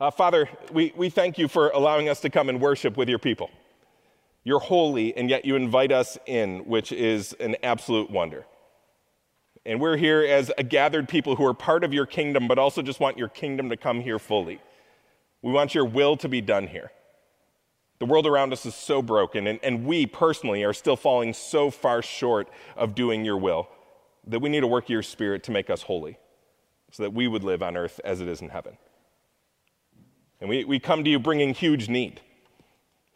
Uh, Father, we, we thank you for allowing us to come and worship with your people. You're holy, and yet you invite us in, which is an absolute wonder. And we're here as a gathered people who are part of your kingdom, but also just want your kingdom to come here fully. We want your will to be done here. The world around us is so broken, and, and we personally are still falling so far short of doing your will that we need to work your spirit to make us holy so that we would live on earth as it is in heaven. And we, we come to you bringing huge need.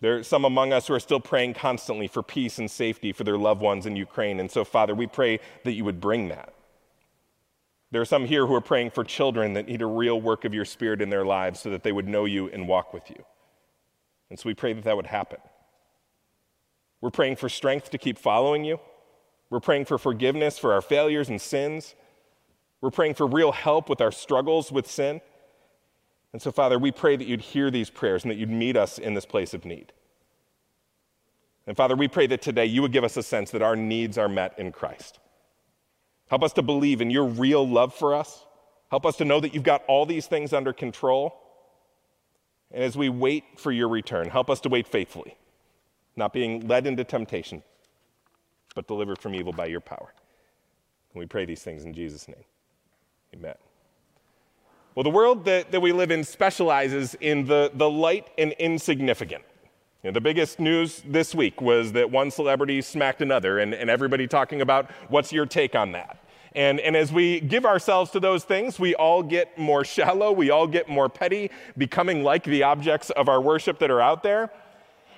There are some among us who are still praying constantly for peace and safety for their loved ones in Ukraine. And so, Father, we pray that you would bring that. There are some here who are praying for children that need a real work of your Spirit in their lives so that they would know you and walk with you. And so we pray that that would happen. We're praying for strength to keep following you. We're praying for forgiveness for our failures and sins. We're praying for real help with our struggles with sin. And so, Father, we pray that you'd hear these prayers and that you'd meet us in this place of need. And Father, we pray that today you would give us a sense that our needs are met in Christ. Help us to believe in your real love for us. Help us to know that you've got all these things under control. And as we wait for your return, help us to wait faithfully, not being led into temptation, but delivered from evil by your power. And we pray these things in Jesus' name. Amen. Well, the world that, that we live in specializes in the, the light and insignificant. You know, the biggest news this week was that one celebrity smacked another, and, and everybody talking about what's your take on that. And, and as we give ourselves to those things, we all get more shallow, we all get more petty, becoming like the objects of our worship that are out there.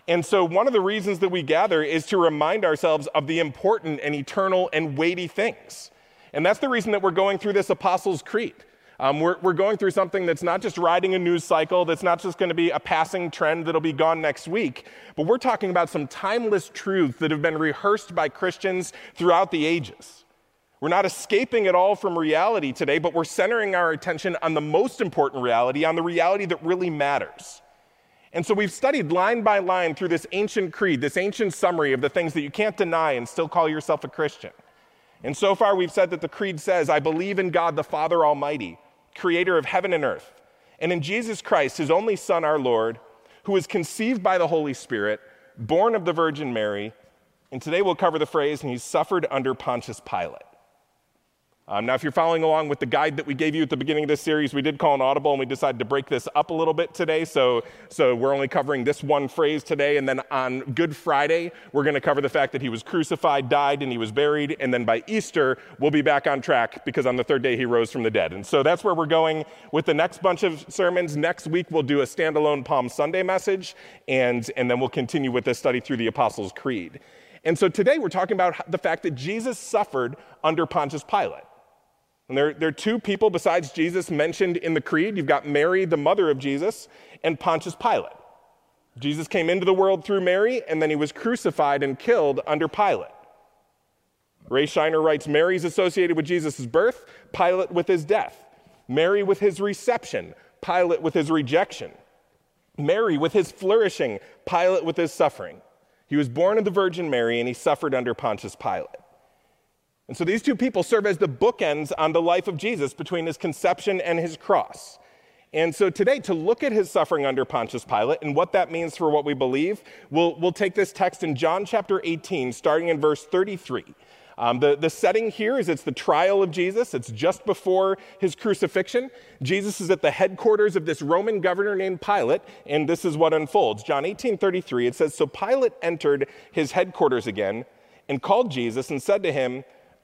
And so, one of the reasons that we gather is to remind ourselves of the important and eternal and weighty things. And that's the reason that we're going through this Apostles' Creed. Um, we're, we're going through something that's not just riding a news cycle, that's not just going to be a passing trend that'll be gone next week, but we're talking about some timeless truths that have been rehearsed by Christians throughout the ages. We're not escaping at all from reality today, but we're centering our attention on the most important reality, on the reality that really matters. And so we've studied line by line through this ancient creed, this ancient summary of the things that you can't deny and still call yourself a Christian. And so far, we've said that the creed says, I believe in God the Father Almighty creator of heaven and earth, and in Jesus Christ, his only Son, our Lord, who was conceived by the Holy Spirit, born of the Virgin Mary, and today we'll cover the phrase, and he suffered under Pontius Pilate. Um, now, if you're following along with the guide that we gave you at the beginning of this series, we did call an audible and we decided to break this up a little bit today. So, so we're only covering this one phrase today. And then on Good Friday, we're going to cover the fact that he was crucified, died, and he was buried. And then by Easter, we'll be back on track because on the third day, he rose from the dead. And so that's where we're going with the next bunch of sermons. Next week, we'll do a standalone Palm Sunday message. And, and then we'll continue with this study through the Apostles' Creed. And so today, we're talking about the fact that Jesus suffered under Pontius Pilate. And there, there are two people besides Jesus mentioned in the creed. You've got Mary, the mother of Jesus, and Pontius Pilate. Jesus came into the world through Mary, and then he was crucified and killed under Pilate. Ray Shiner writes Mary's associated with Jesus' birth, Pilate with his death, Mary with his reception, Pilate with his rejection, Mary with his flourishing, Pilate with his suffering. He was born of the Virgin Mary, and he suffered under Pontius Pilate. And so these two people serve as the bookends on the life of Jesus between his conception and his cross. And so today, to look at his suffering under Pontius Pilate and what that means for what we believe, we'll, we'll take this text in John chapter 18, starting in verse 33. Um, the, the setting here is it's the trial of Jesus. It's just before his crucifixion. Jesus is at the headquarters of this Roman governor named Pilate, and this is what unfolds. John 18 33, it says, So Pilate entered his headquarters again and called Jesus and said to him,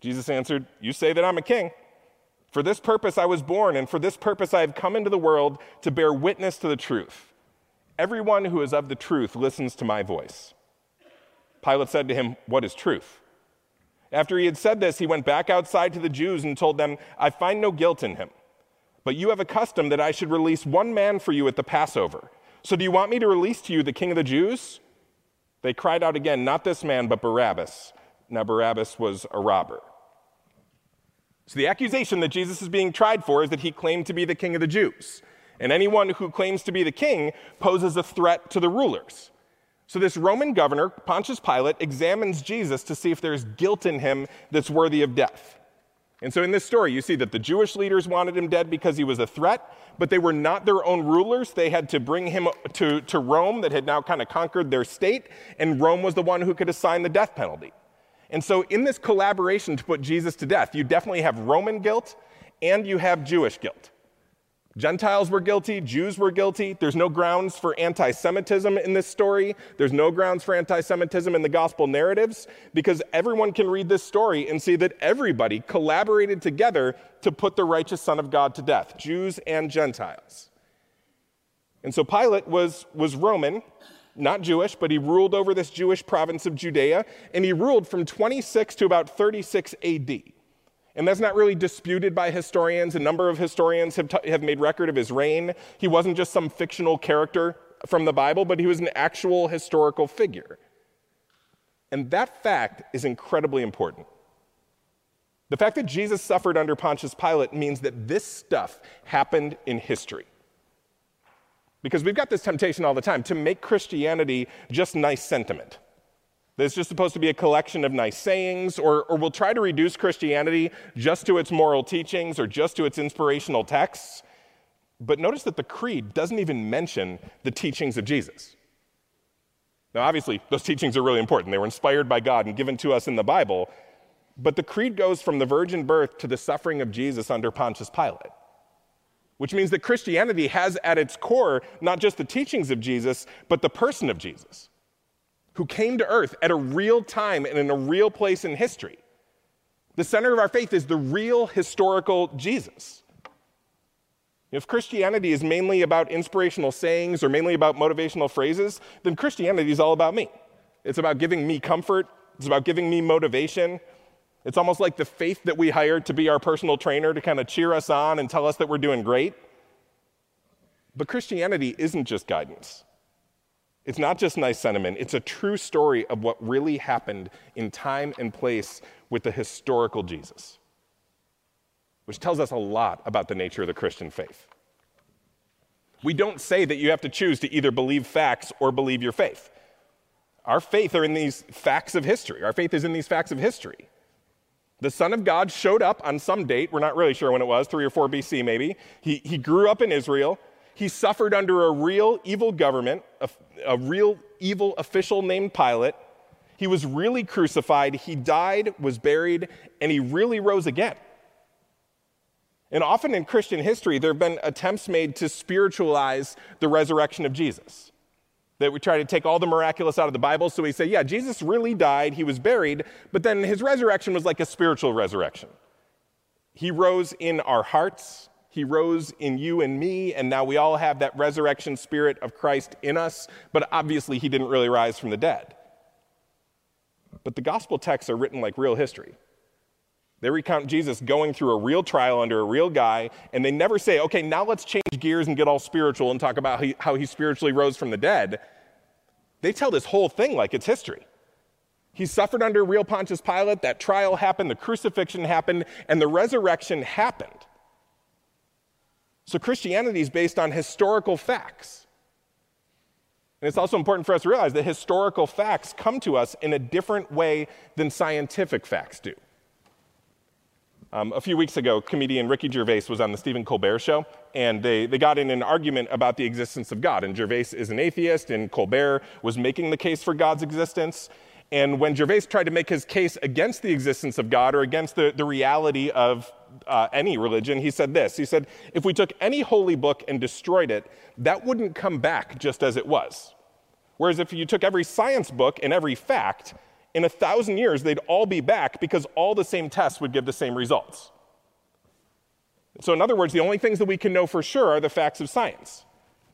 Jesus answered, You say that I'm a king. For this purpose I was born, and for this purpose I have come into the world to bear witness to the truth. Everyone who is of the truth listens to my voice. Pilate said to him, What is truth? After he had said this, he went back outside to the Jews and told them, I find no guilt in him. But you have a custom that I should release one man for you at the Passover. So do you want me to release to you the king of the Jews? They cried out again, Not this man, but Barabbas. Now, Barabbas was a robber. So the accusation that Jesus is being tried for is that he claimed to be the king of the Jews. And anyone who claims to be the king poses a threat to the rulers. So this Roman governor, Pontius Pilate, examines Jesus to see if there's guilt in him that's worthy of death. And so in this story, you see that the Jewish leaders wanted him dead because he was a threat, but they were not their own rulers. They had to bring him to, to Rome that had now kind of conquered their state, and Rome was the one who could assign the death penalty. And so in this collaboration to put Jesus to death, you definitely have Roman guilt and you have Jewish guilt. Gentiles were guilty, Jews were guilty. There's no grounds for anti Semitism in this story. There's no grounds for anti Semitism in the gospel narratives because everyone can read this story and see that everybody collaborated together to put the righteous Son of God to death, Jews and Gentiles. And so Pilate was, was Roman, not Jewish, but he ruled over this Jewish province of Judea, and he ruled from 26 to about 36 AD. And that's not really disputed by historians. A number of historians have, t- have made record of his reign. He wasn't just some fictional character from the Bible, but he was an actual historical figure. And that fact is incredibly important. The fact that Jesus suffered under Pontius Pilate means that this stuff happened in history. Because we've got this temptation all the time to make Christianity just nice sentiment. It's just supposed to be a collection of nice sayings, or, or we'll try to reduce Christianity just to its moral teachings or just to its inspirational texts. But notice that the creed doesn't even mention the teachings of Jesus. Now, obviously, those teachings are really important. They were inspired by God and given to us in the Bible. But the creed goes from the virgin birth to the suffering of Jesus under Pontius Pilate, which means that Christianity has at its core not just the teachings of Jesus, but the person of Jesus who came to earth at a real time and in a real place in history. The center of our faith is the real historical Jesus. If Christianity is mainly about inspirational sayings or mainly about motivational phrases, then Christianity is all about me. It's about giving me comfort, it's about giving me motivation. It's almost like the faith that we hired to be our personal trainer to kind of cheer us on and tell us that we're doing great. But Christianity isn't just guidance. It's not just nice sentiment, it's a true story of what really happened in time and place with the historical Jesus, which tells us a lot about the nature of the Christian faith. We don't say that you have to choose to either believe facts or believe your faith. Our faith are in these facts of history. Our faith is in these facts of history. The Son of God showed up on some date, we're not really sure when it was, 3 or 4 BC maybe. He, he grew up in Israel. He suffered under a real evil government, a, a real evil official named Pilate. He was really crucified. He died, was buried, and he really rose again. And often in Christian history, there have been attempts made to spiritualize the resurrection of Jesus. That we try to take all the miraculous out of the Bible. So we say, yeah, Jesus really died, he was buried, but then his resurrection was like a spiritual resurrection. He rose in our hearts, he rose in you and me, and now we all have that resurrection spirit of Christ in us, but obviously he didn't really rise from the dead. But the gospel texts are written like real history. They recount Jesus going through a real trial under a real guy, and they never say, okay, now let's change gears and get all spiritual and talk about how he, spiritually rose from the dead. They tell this whole thing like it's history. He suffered under real Pontius Pilate, that trial happened, the crucifixion happened, and the resurrection happened. So Christianity is based on historical facts. And it's also important for us to realize that historical facts come to us in a different way than scientific facts do. Um, a few weeks ago, comedian Ricky Gervais was on the Stephen Colbert show, and they, they got in an argument about the existence of God. And Gervais is an atheist, and Colbert was making the case for God's existence. And when Gervais tried to make his case against the existence of God or against the, the reality of uh, any religion, he said this He said, If we took any holy book and destroyed it, that wouldn't come back just as it was. Whereas if you took every science book and every fact, in a thousand years, they'd all be back because all the same tests would give the same results. So, in other words, the only things that we can know for sure are the facts of science.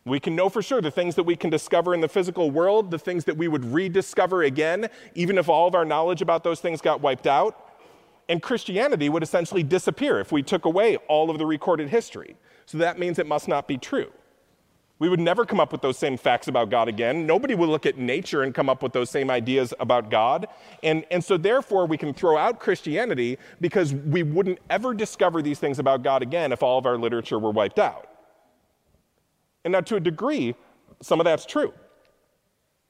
We can know for sure the things that we can discover in the physical world, the things that we would rediscover again, even if all of our knowledge about those things got wiped out. And Christianity would essentially disappear if we took away all of the recorded history. So that means it must not be true. We would never come up with those same facts about God again. Nobody would look at nature and come up with those same ideas about God. And, and so, therefore, we can throw out Christianity because we wouldn't ever discover these things about God again if all of our literature were wiped out. And now, to a degree, some of that's true.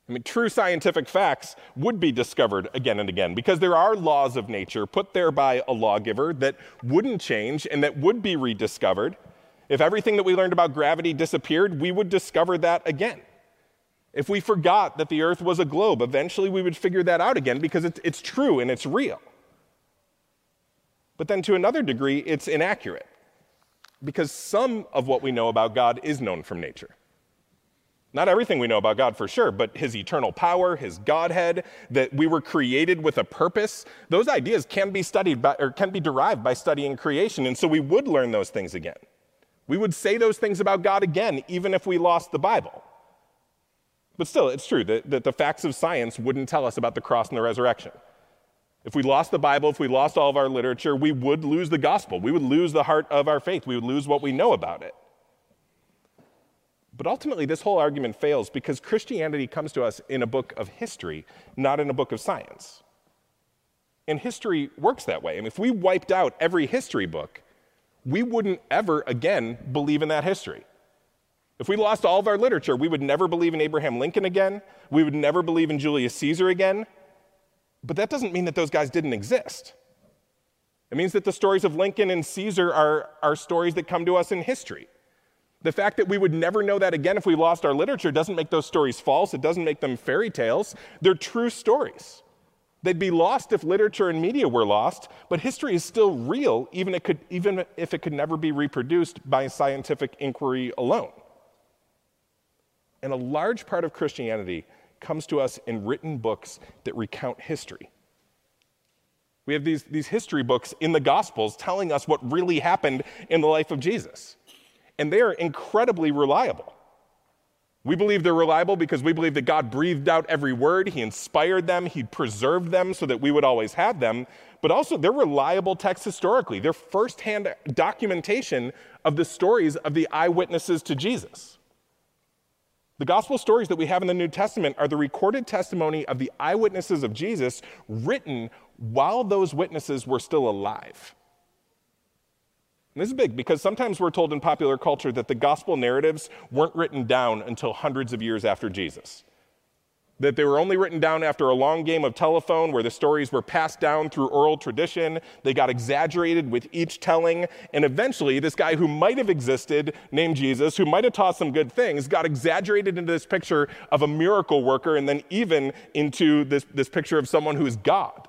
I mean, true scientific facts would be discovered again and again because there are laws of nature put there by a lawgiver that wouldn't change and that would be rediscovered. If everything that we learned about gravity disappeared, we would discover that again. If we forgot that the earth was a globe, eventually we would figure that out again because it's, it's true and it's real. But then to another degree, it's inaccurate because some of what we know about God is known from nature. Not everything we know about God for sure, but his eternal power, his Godhead, that we were created with a purpose, those ideas can be studied by, or can be derived by studying creation. And so we would learn those things again. We would say those things about God again, even if we lost the Bible. But still, it's true that, that the facts of science wouldn't tell us about the cross and the resurrection. If we lost the Bible, if we lost all of our literature, we would lose the gospel. We would lose the heart of our faith. We would lose what we know about it. But ultimately, this whole argument fails because Christianity comes to us in a book of history, not in a book of science. And history works that way. I mean, if we wiped out every history book, we wouldn't ever again believe in that history. If we lost all of our literature, we would never believe in Abraham Lincoln again. We would never believe in Julius Caesar again. But that doesn't mean that those guys didn't exist. It means that the stories of Lincoln and Caesar are, are stories that come to us in history. The fact that we would never know that again if we lost our literature doesn't make those stories false. It doesn't make them fairy tales. They're true stories. They'd be lost if literature and media were lost, but history is still real, even, it could, even if it could never be reproduced by scientific inquiry alone. And a large part of Christianity comes to us in written books that recount history. We have these, these history books in the Gospels telling us what really happened in the life of Jesus and they are incredibly reliable. We believe they're reliable because we believe that God breathed out every word, He inspired them, He preserved them so that we would always have them. But also, they're reliable texts historically. They're firsthand documentation of the stories of the eyewitnesses to Jesus. The gospel stories that we have in the New Testament are the recorded testimony of the eyewitnesses of Jesus written while those witnesses were still alive. And this is big because sometimes we're told in popular culture that the gospel narratives weren't written down until hundreds of years after Jesus. That they were only written down after a long game of telephone where the stories were passed down through oral tradition. They got exaggerated with each telling. And eventually, this guy who might have existed, named Jesus, who might have taught some good things, got exaggerated into this picture of a miracle worker and then even into this, this picture of someone who is God.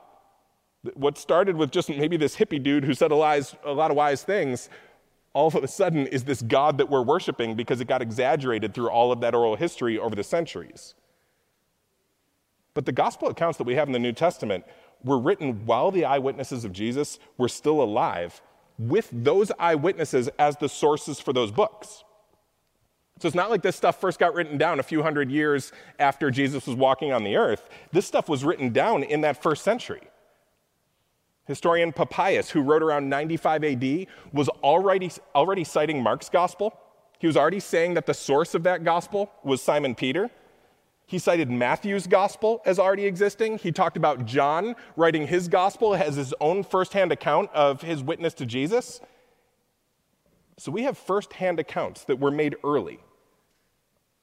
What started with just maybe this hippie dude who said a, lies, a lot of wise things, all of a sudden is this God that we're worshiping because it got exaggerated through all of that oral history over the centuries. But the gospel accounts that we have in the New Testament were written while the eyewitnesses of Jesus were still alive, with those eyewitnesses as the sources for those books. So it's not like this stuff first got written down a few hundred years after Jesus was walking on the earth. This stuff was written down in that first century. Historian Papias, who wrote around 95 AD, was already, already citing Mark's gospel. He was already saying that the source of that gospel was Simon Peter. He cited Matthew's gospel as already existing. He talked about John writing his gospel as his own firsthand account of his witness to Jesus. So we have firsthand accounts that were made early.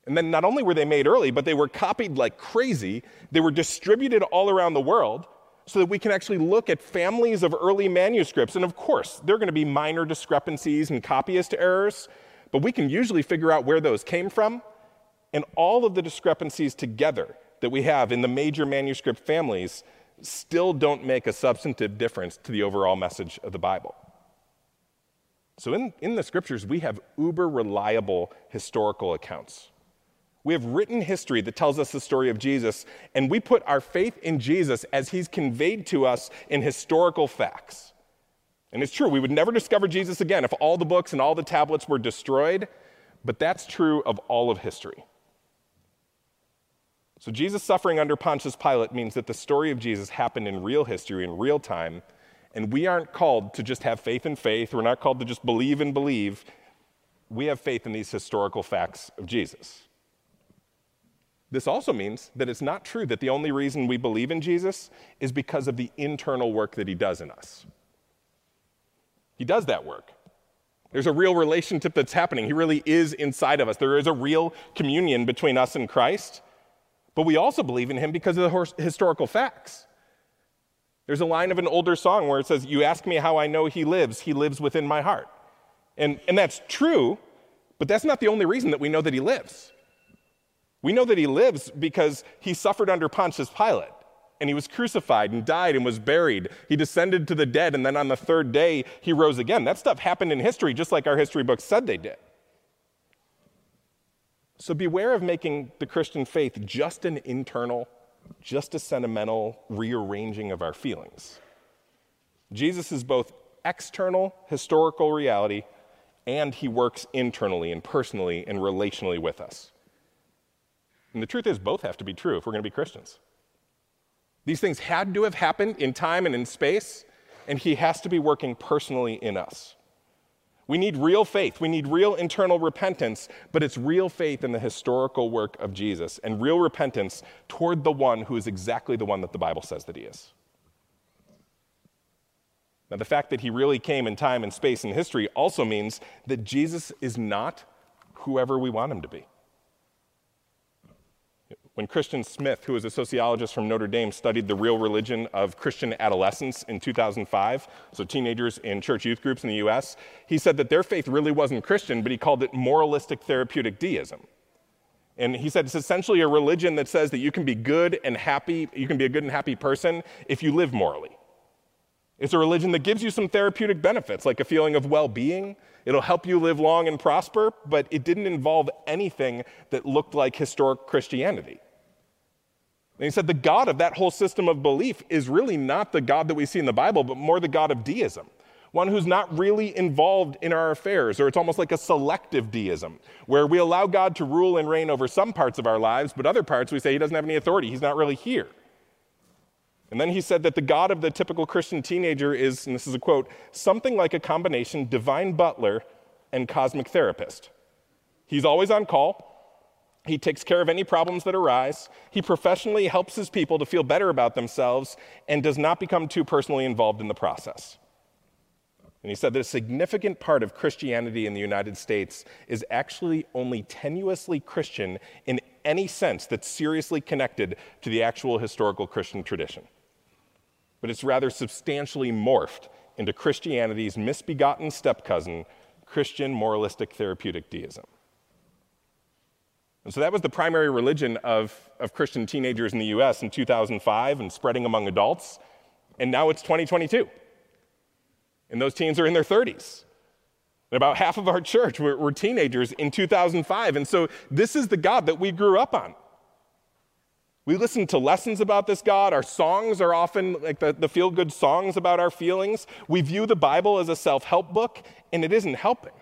And then not only were they made early, but they were copied like crazy. They were distributed all around the world so that we can actually look at families of early manuscripts. And of course, there are going to be minor discrepancies and copyist errors, but we can usually figure out where those came from. And all of the discrepancies together that we have in the major manuscript families still don't make a substantive difference to the overall message of the Bible. So, in, in the scriptures, we have uber reliable historical accounts. We have written history that tells us the story of Jesus, and we put our faith in Jesus as he's conveyed to us in historical facts. And it's true, we would never discover Jesus again if all the books and all the tablets were destroyed, but that's true of all of history. So, Jesus suffering under Pontius Pilate means that the story of Jesus happened in real history, in real time, and we aren't called to just have faith in faith. We're not called to just believe and believe. we have faith in these historical facts of Jesus. This also means that it's not true that the only reason we believe in Jesus is because of the internal work that he does in us. He does that work. There's a real relationship that's happening. He really is inside of us. There is a real communion between us and Christ. But we also believe in him because of the historical facts. There's a line of an older song where it says, You ask me how I know he lives, he lives within my heart. And, and that's true, but that's not the only reason that we know that he lives. We know that he lives because he suffered under Pontius Pilate and he was crucified and died and was buried. He descended to the dead, and then on the third day, he rose again. That stuff happened in history, just like our history books said they did. So beware of making the Christian faith just an internal just a sentimental rearranging of our feelings. Jesus is both external historical reality and he works internally and personally and relationally with us. And the truth is, both have to be true if we're going to be Christians. These things had to have happened in time and in space, and he has to be working personally in us. We need real faith. We need real internal repentance, but it's real faith in the historical work of Jesus and real repentance toward the one who is exactly the one that the Bible says that he is. Now, the fact that he really came in time and space and history also means that Jesus is not whoever we want him to be. When Christian Smith, who is a sociologist from Notre Dame, studied the real religion of Christian adolescents in 2005, so teenagers in church youth groups in the US, he said that their faith really wasn't Christian, but he called it moralistic therapeutic deism. And he said it's essentially a religion that says that you can be good and happy, you can be a good and happy person if you live morally. It's a religion that gives you some therapeutic benefits, like a feeling of well being. It'll help you live long and prosper, but it didn't involve anything that looked like historic Christianity. And he said the God of that whole system of belief is really not the God that we see in the Bible, but more the God of deism. One who's not really involved in our affairs, or it's almost like a selective deism, where we allow God to rule and reign over some parts of our lives, but other parts we say he doesn't have any authority, he's not really here. And then he said that the God of the typical Christian teenager is, and this is a quote, something like a combination divine butler and cosmic therapist. He's always on call, he takes care of any problems that arise. He professionally helps his people to feel better about themselves and does not become too personally involved in the process. And he said that a significant part of Christianity in the United States is actually only tenuously Christian in any sense that's seriously connected to the actual historical Christian tradition. But it's rather substantially morphed into Christianity's misbegotten step cousin, Christian moralistic therapeutic deism. And so that was the primary religion of, of Christian teenagers in the US in 2005 and spreading among adults. And now it's 2022. And those teens are in their 30s. And about half of our church were, were teenagers in 2005. And so this is the God that we grew up on. We listen to lessons about this God. Our songs are often like the, the feel good songs about our feelings. We view the Bible as a self help book, and it isn't helping.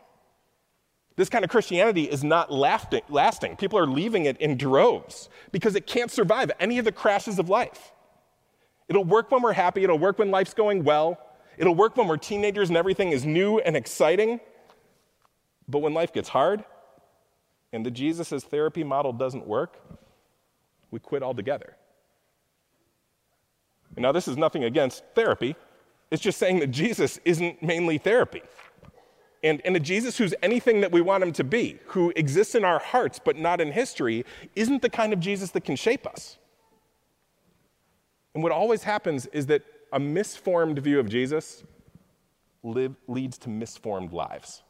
This kind of Christianity is not lasting. People are leaving it in droves because it can't survive any of the crashes of life. It'll work when we're happy, it'll work when life's going well, it'll work when we're teenagers and everything is new and exciting. But when life gets hard and the Jesus as therapy model doesn't work, we quit altogether. Now, this is nothing against therapy, it's just saying that Jesus isn't mainly therapy and, and a Jesus who's anything that we want him to be, who exists in our hearts but not in history, isn't the kind of Jesus that can shape us. And what always happens is that a misformed view of Jesus live, leads to misformed lives.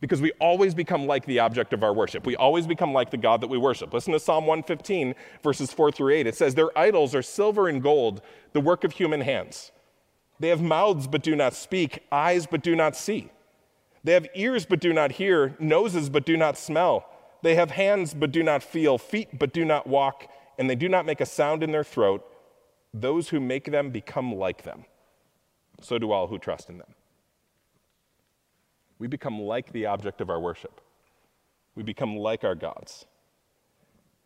Because we always become like the object of our worship. We always become like the God that we worship. Listen to Psalm 115, verses 4 through 8. It says, Their idols are silver and gold, the work of human hands. They have mouths but do not speak, eyes but do not see. They have ears but do not hear, noses but do not smell. They have hands but do not feel, feet but do not walk, and they do not make a sound in their throat. Those who make them become like them. So do all who trust in them. We become like the object of our worship. We become like our gods.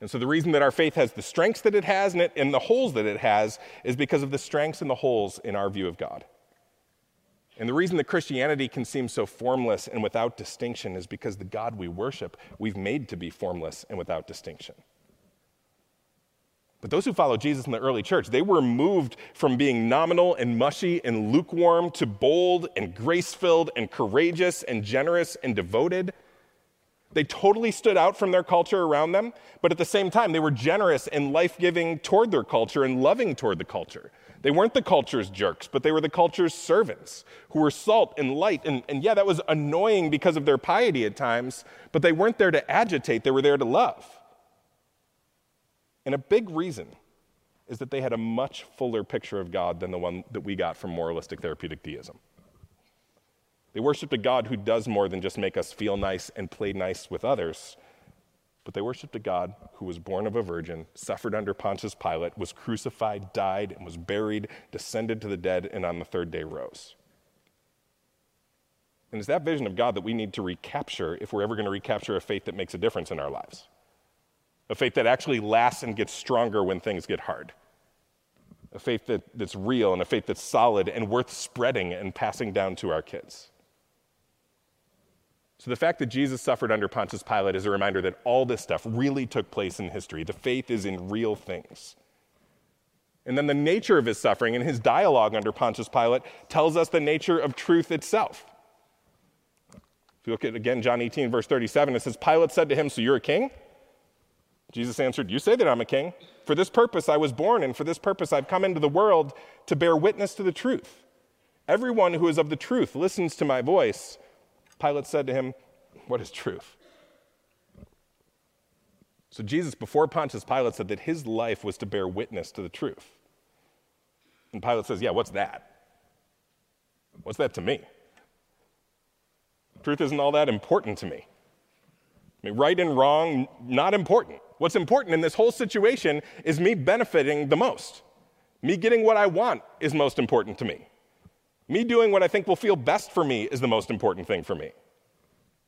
And so the reason that our faith has the strengths that it has and, it, and the holes that it has is because of the strengths and the holes in our view of God. And the reason that Christianity can seem so formless and without distinction is because the God we worship, we've made to be formless and without distinction. But those who followed Jesus in the early church, they were moved from being nominal and mushy and lukewarm to bold and grace filled and courageous and generous and devoted. They totally stood out from their culture around them, but at the same time, they were generous and life giving toward their culture and loving toward the culture. They weren't the culture's jerks, but they were the culture's servants who were salt and light. And, and yeah, that was annoying because of their piety at times, but they weren't there to agitate, they were there to love. And a big reason is that they had a much fuller picture of God than the one that we got from moralistic therapeutic deism. They worshiped a God who does more than just make us feel nice and play nice with others, but they worshiped a God who was born of a virgin, suffered under Pontius Pilate, was crucified, died, and was buried, descended to the dead, and on the third day rose. And it's that vision of God that we need to recapture if we're ever going to recapture a faith that makes a difference in our lives. A faith that actually lasts and gets stronger when things get hard. A faith that, that's real and a faith that's solid and worth spreading and passing down to our kids. So, the fact that Jesus suffered under Pontius Pilate is a reminder that all this stuff really took place in history. The faith is in real things. And then the nature of his suffering and his dialogue under Pontius Pilate tells us the nature of truth itself. If you look at again John 18, verse 37, it says, Pilate said to him, So you're a king? Jesus answered, You say that I'm a king. For this purpose I was born, and for this purpose I've come into the world to bear witness to the truth. Everyone who is of the truth listens to my voice. Pilate said to him, What is truth? So Jesus, before Pontius Pilate, said that his life was to bear witness to the truth. And Pilate says, Yeah, what's that? What's that to me? Truth isn't all that important to me. I mean, right and wrong, not important. What's important in this whole situation is me benefiting the most. Me getting what I want is most important to me. Me doing what I think will feel best for me is the most important thing for me.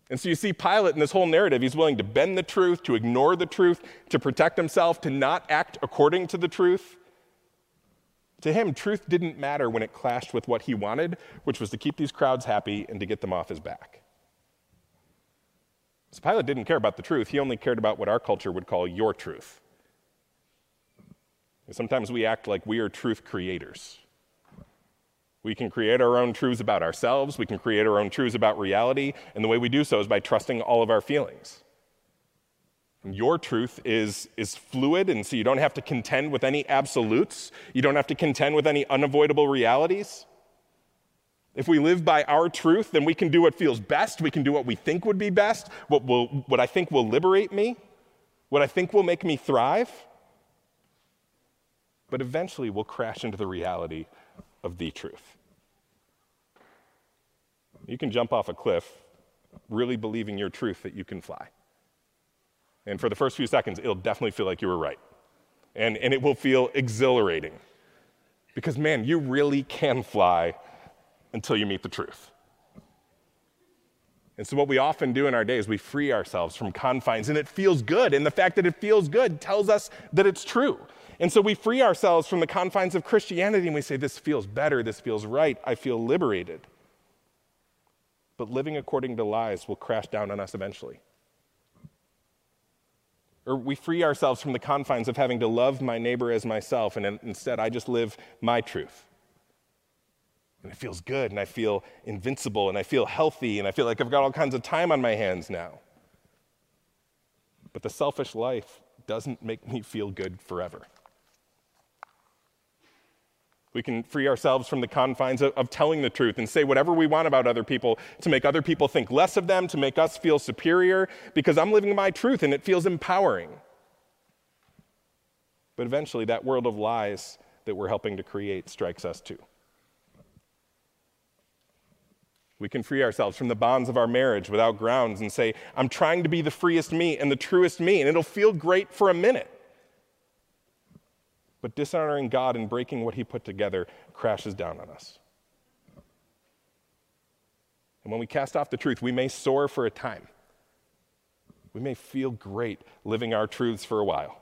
And so you see Pilate in this whole narrative, he's willing to bend the truth, to ignore the truth, to protect himself, to not act according to the truth. To him, truth didn't matter when it clashed with what he wanted, which was to keep these crowds happy and to get them off his back. So Pilate didn't care about the truth, he only cared about what our culture would call your truth. Sometimes we act like we are truth creators. We can create our own truths about ourselves, we can create our own truths about reality, and the way we do so is by trusting all of our feelings. Your truth is, is fluid, and so you don't have to contend with any absolutes. You don't have to contend with any unavoidable realities. If we live by our truth, then we can do what feels best. We can do what we think would be best, what, will, what I think will liberate me, what I think will make me thrive. But eventually, we'll crash into the reality of the truth. You can jump off a cliff really believing your truth that you can fly. And for the first few seconds, it'll definitely feel like you were right. And, and it will feel exhilarating. Because, man, you really can fly until you meet the truth. And so, what we often do in our day is we free ourselves from confines, and it feels good. And the fact that it feels good tells us that it's true. And so we free ourselves from the confines of Christianity and we say, This feels better, this feels right, I feel liberated. But living according to lies will crash down on us eventually. Or we free ourselves from the confines of having to love my neighbor as myself, and instead I just live my truth. And it feels good, and I feel invincible, and I feel healthy, and I feel like I've got all kinds of time on my hands now. But the selfish life doesn't make me feel good forever. We can free ourselves from the confines of, of, telling the truth and say whatever we want about other people to make other people think less of them, to make us feel superior, because I'm living my truth and it feels empowering. But eventually, that world of lies that we're helping to create strikes us too. We can free ourselves from the bonds of our marriage without grounds and say, I'm trying to be the freest me and the truest me, and it'll feel great for a minute. But dishonoring God and breaking what He put together crashes down on us. And when we cast off the truth, we may soar for a time. We may feel great living our truths for a while.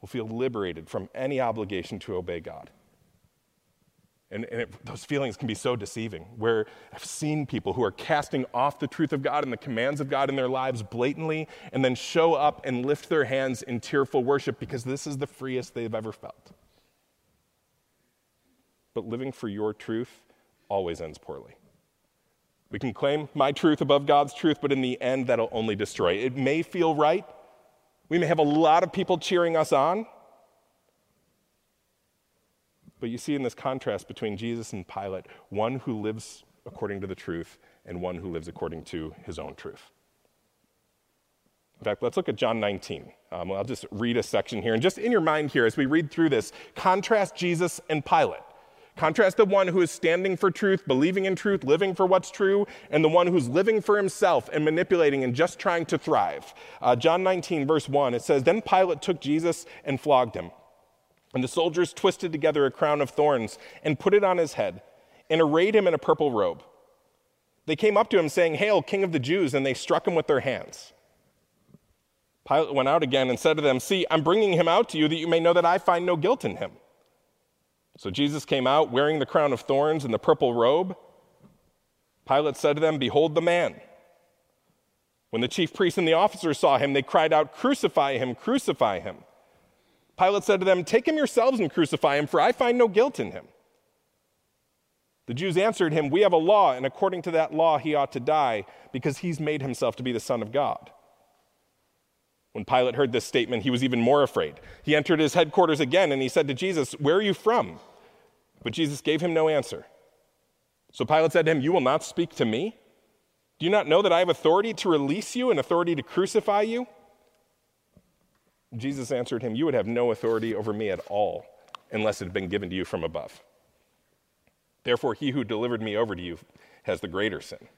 We'll feel liberated from any obligation to obey God. And, and it, those feelings can be so deceiving, where I've seen people who are casting off the truth of God and the commands of God in their lives blatantly, and then show up and lift their hands in tearful worship because this is the freest they've ever felt. But living for your truth always ends poorly. We can claim my truth above God's truth, but in the end, that'll only destroy. It may feel right. We may have a lot of people cheering us on, but you see in this contrast between Jesus and Pilate, one who lives according to the truth and one who lives according to his own truth. In fact, let's look at John 19. Um, I'll just read a section here. And just in your mind here, as we read through this, contrast Jesus and Pilate. Contrast the one who is standing for truth, believing in truth, living for what's true, and the one who's living for himself and manipulating and just trying to thrive. Uh, John 19, verse 1, it says Then Pilate took Jesus and flogged him. And the soldiers twisted together a crown of thorns and put it on his head and arrayed him in a purple robe. They came up to him saying, Hail, King of the Jews, and they struck him with their hands. Pilate went out again and said to them, See, I'm bringing him out to you that you may know that I find no guilt in him. So Jesus came out wearing the crown of thorns and the purple robe. Pilate said to them, Behold the man. When the chief priests and the officers saw him, they cried out, Crucify him, crucify him. Pilate said to them, Take him yourselves and crucify him, for I find no guilt in him. The Jews answered him, We have a law, and according to that law he ought to die, because he's made himself to be the Son of God. When Pilate heard this statement, he was even more afraid. He entered his headquarters again, and he said to Jesus, Where are you from? But Jesus gave him no answer. So Pilate said to him, You will not speak to me? Do you not know that I have authority to release you and authority to crucify you? Jesus answered him, You would have no authority over me at all unless it had been given to you from above. Therefore, he who delivered me over to you has the greater sin.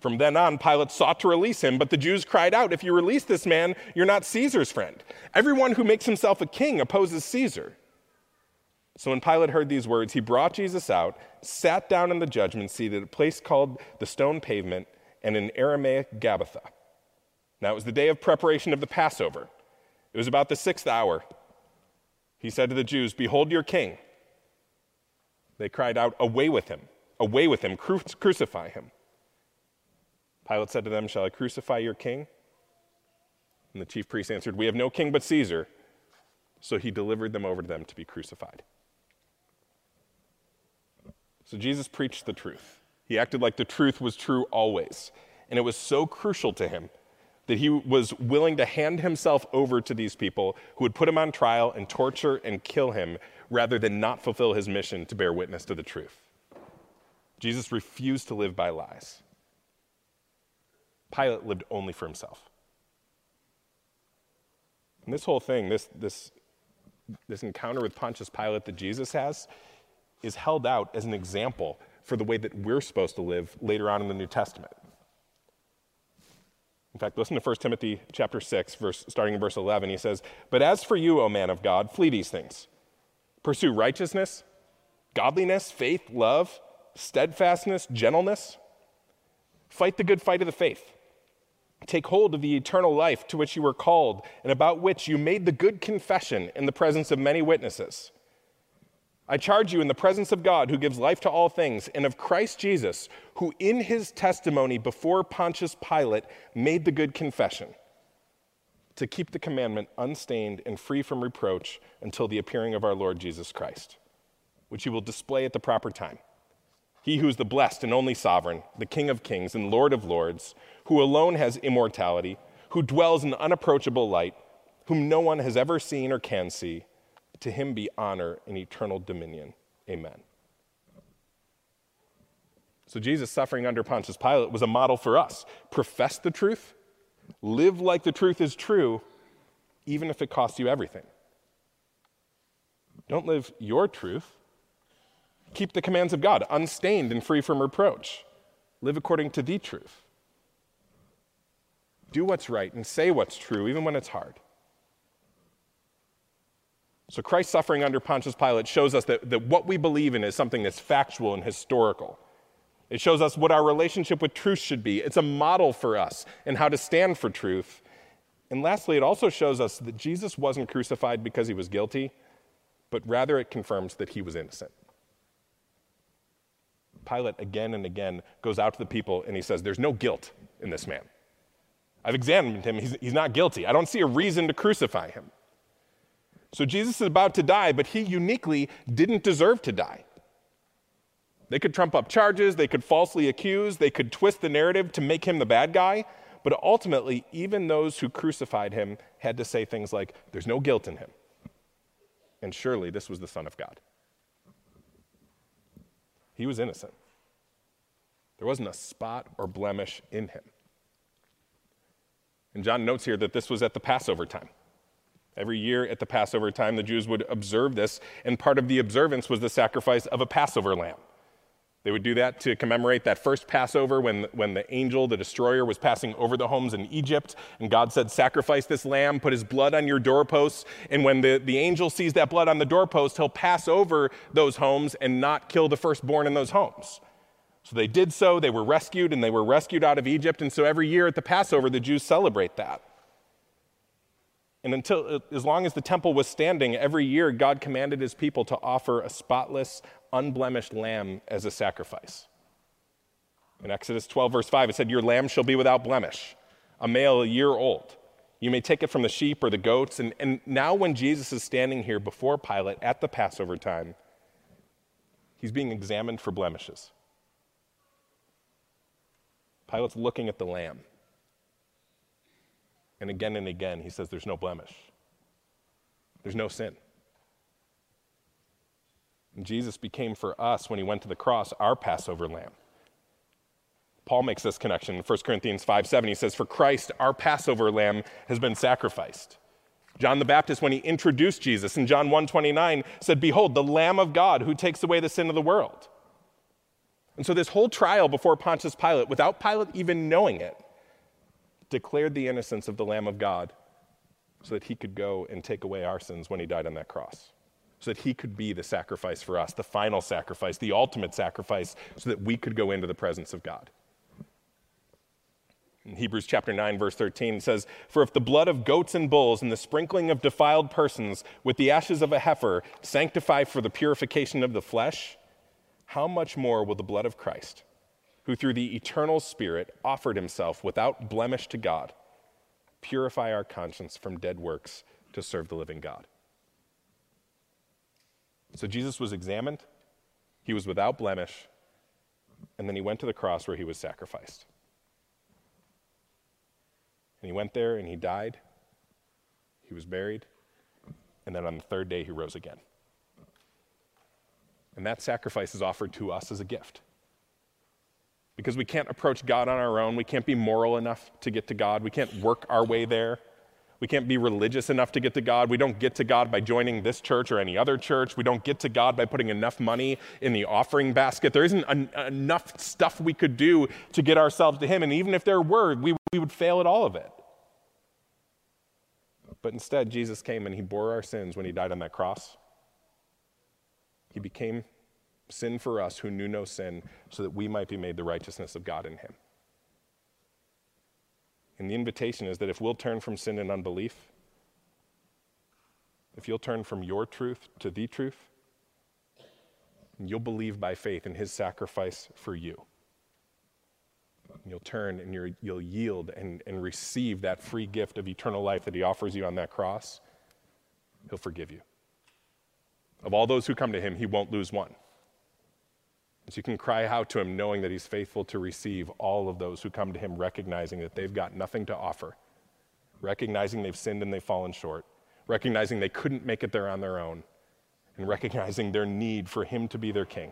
From then on, Pilate sought to release him, but the Jews cried out, If you release this man, you're not Caesar's friend. Everyone who makes himself a king opposes Caesar. So when Pilate heard these words, he brought Jesus out, sat down in the judgment seat at a place called the stone pavement, and in Aramaic, Gabbatha. Now it was the day of preparation of the Passover. It was about the sixth hour. He said to the Jews, Behold your king. They cried out, Away with him! Away with him! Cru- crucify him! Pilate said to them, Shall I crucify your king? And the chief priests answered, We have no king but Caesar. So he delivered them over to them to be crucified. So Jesus preached the truth. He acted like the truth was true always. And it was so crucial to him that he was willing to hand himself over to these people who would put him on trial and torture and kill him rather than not fulfill his mission to bear witness to the truth. Jesus refused to live by lies. Pilate lived only for himself. And this whole thing, this, this, this encounter with Pontius Pilate that Jesus has, is held out as an example for the way that we're supposed to live later on in the New Testament. In fact, listen to 1 Timothy chapter 6, verse, starting in verse 11. He says, But as for you, O man of God, flee these things. Pursue righteousness, godliness, faith, love, steadfastness, gentleness. Fight the good fight of the faith. Take hold of the eternal life to which you were called and about which you made the good confession in the presence of many witnesses. I charge you in the presence of God, who gives life to all things, and of Christ Jesus, who in his testimony before Pontius Pilate made the good confession, to keep the commandment unstained and free from reproach until the appearing of our Lord Jesus Christ, which he will display at the proper time. He who is the blessed and only sovereign, the King of kings and Lord of lords, who alone has immortality, who dwells in unapproachable light, whom no one has ever seen or can see to him be honor and eternal dominion. Amen. So, Jesus suffering under Pontius Pilate was a model for us. Profess the truth, live like the truth is true, even if it costs you everything. Don't live your truth. Keep the commands of God unstained and free from reproach. Live according to the truth. Do what's right and say what's true, even when it's hard. So Christ's suffering under Pontius Pilate shows us that, that what we believe in is something that's factual and historical. It shows us what our relationship with truth should be. It's a model for us and how to stand for truth. And lastly, it also shows us that Jesus wasn't crucified because he was guilty, but rather it confirms that he was innocent. Pilate again and again goes out to the people and he says, There's no guilt in this man. I've examined him. He's, he's not guilty. I don't see a reason to crucify him. So Jesus is about to die, but he uniquely didn't deserve to die. They could trump up charges, they could falsely accuse, they could twist the narrative to make him the bad guy, but ultimately, even those who crucified him had to say things like, There's no guilt in him. And surely this was the Son of God. He was innocent. There wasn't a spot or blemish in him. And John notes here that this was at the Passover time. Every year at the Passover time, the Jews would observe this, and part of the observance was the sacrifice of a Passover lamb. They would do that to commemorate that first Passover when, when the angel, the destroyer, was passing over the homes in Egypt. And God said, Sacrifice this lamb, put his blood on your doorposts. And when the, the angel sees that blood on the doorpost, he'll pass over those homes and not kill the firstborn in those homes. So they did so. They were rescued, and they were rescued out of Egypt. And so every year at the Passover, the Jews celebrate that. And until, as long as the temple was standing, every year God commanded his people to offer a spotless, unblemished lamb as a sacrifice. In Exodus 12, verse 5, it said, Your lamb shall be without blemish, a male a year old. You may take it from the sheep or the goats. And, and now, when Jesus is standing here before Pilate at the Passover time, he's being examined for blemishes. Pilate's looking at the lamb. And again and again, he says, There's no blemish, there's no sin. And Jesus became for us, when he went to the cross, our Passover lamb. Paul makes this connection in 1 Corinthians 5 7. He says, For Christ, our Passover lamb, has been sacrificed. John the Baptist, when he introduced Jesus in John 1 29, said, Behold, the Lamb of God who takes away the sin of the world. And so, this whole trial before Pontius Pilate, without Pilate even knowing it, declared the innocence of the Lamb of God so that he could go and take away our sins when he died on that cross. So that he could be the sacrifice for us, the final sacrifice, the ultimate sacrifice, so that we could go into the presence of God. In Hebrews chapter 9, verse 13 says, For if the blood of goats and bulls and the sprinkling of defiled persons with the ashes of a heifer sanctify for the purification of the flesh, how much more will the blood of Christ? Who through the eternal Spirit offered himself without blemish to God, purify our conscience from dead works to serve the living God. So Jesus was examined, he was without blemish, and then he went to the cross where he was sacrificed. And he went there and he died, he was buried, and then on the third day he rose again. And that sacrifice is offered to us as a gift because we can't approach God on our own. We can't be moral enough to get to God. We can't work our way there. We can't be religious enough to get to God. We don't get to God by joining this church or any other church. We don't get to God by putting enough money in the offering basket. There isn't en- enough stuff we could do to get ourselves to Him. And even if there were, we, we would fail at all of it. But instead, Jesus came and He bore our sins when He died on that cross. He became sin for us who knew no sin, so that we might be made the righteousness of God in him. And the invitation is that if we'll turn from sin and unbelief, if you'll turn from your truth to the truth, you'll believe by faith in his sacrifice for you. You'll turn and you will yield and, and receive that free gift of eternal life that he offers you on that cross. He'll forgive you. Of all those who come to him, he won't lose one. So you can cry out to him knowing that he's faithful to receive all of those who come to him, recognizing that they've got nothing to offer, recognizing they've sinned and they've fallen short, recognizing they couldn't make it there on their own, and recognizing their need for him to be their king.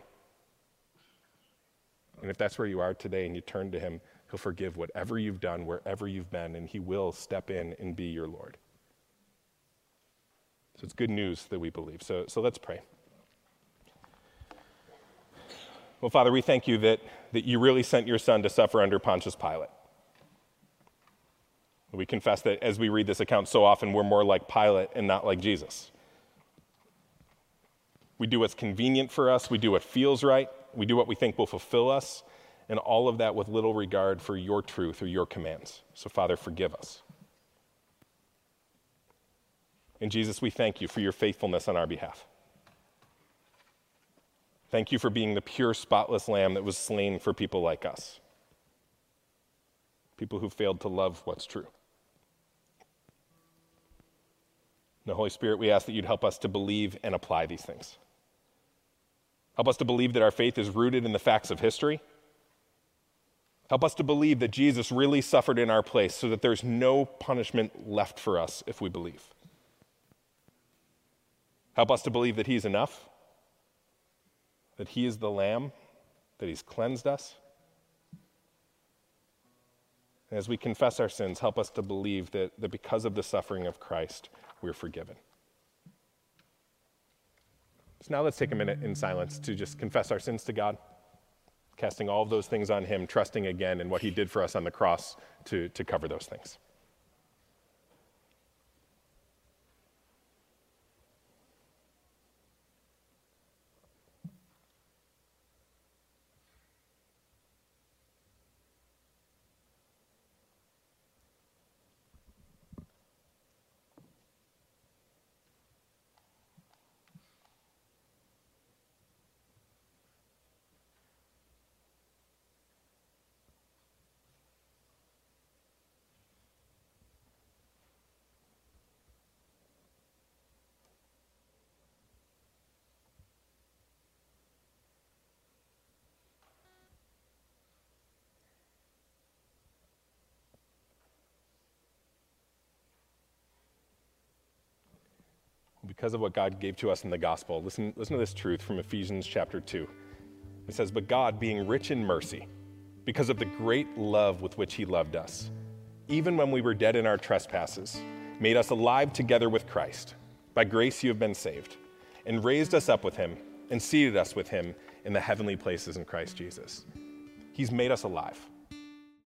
And if that's where you are today and you turn to him, he'll forgive whatever you've done, wherever you've been, and he will step in and be your Lord. So it's good news that we believe. So, so let's pray. Well, Father, we thank you that, that you really sent your son to suffer under Pontius Pilate. We confess that as we read this account, so often we're more like Pilate and not like Jesus. We do what's convenient for us, we do what feels right, we do what we think will fulfill us, and all of that with little regard for your truth or your commands. So, Father, forgive us. And Jesus, we thank you for your faithfulness on our behalf. Thank you for being the pure, spotless lamb that was slain for people like us, people who failed to love what's true. the Holy Spirit, we ask that you'd help us to believe and apply these things. Help us to believe that our faith is rooted in the facts of history. Help us to believe that Jesus really suffered in our place so that there's no punishment left for us if we believe. Help us to believe that He's enough, that He is the Lamb, that He's cleansed us. And as we confess our sins, help us to believe that, that because of the suffering of Christ, we're forgiven. So now let's take a minute in silence to just confess our sins to God, casting all of those things on Him, trusting again in what He did for us on the cross to, to cover those things. Because of what God gave to us in the gospel. Listen, listen to this truth from Ephesians chapter 2. It says, But God, being rich in mercy, because of the great love with which He loved us, even when we were dead in our trespasses, made us alive together with Christ. By grace you have been saved, and raised us up with Him, and seated us with Him in the heavenly places in Christ Jesus. He's made us alive.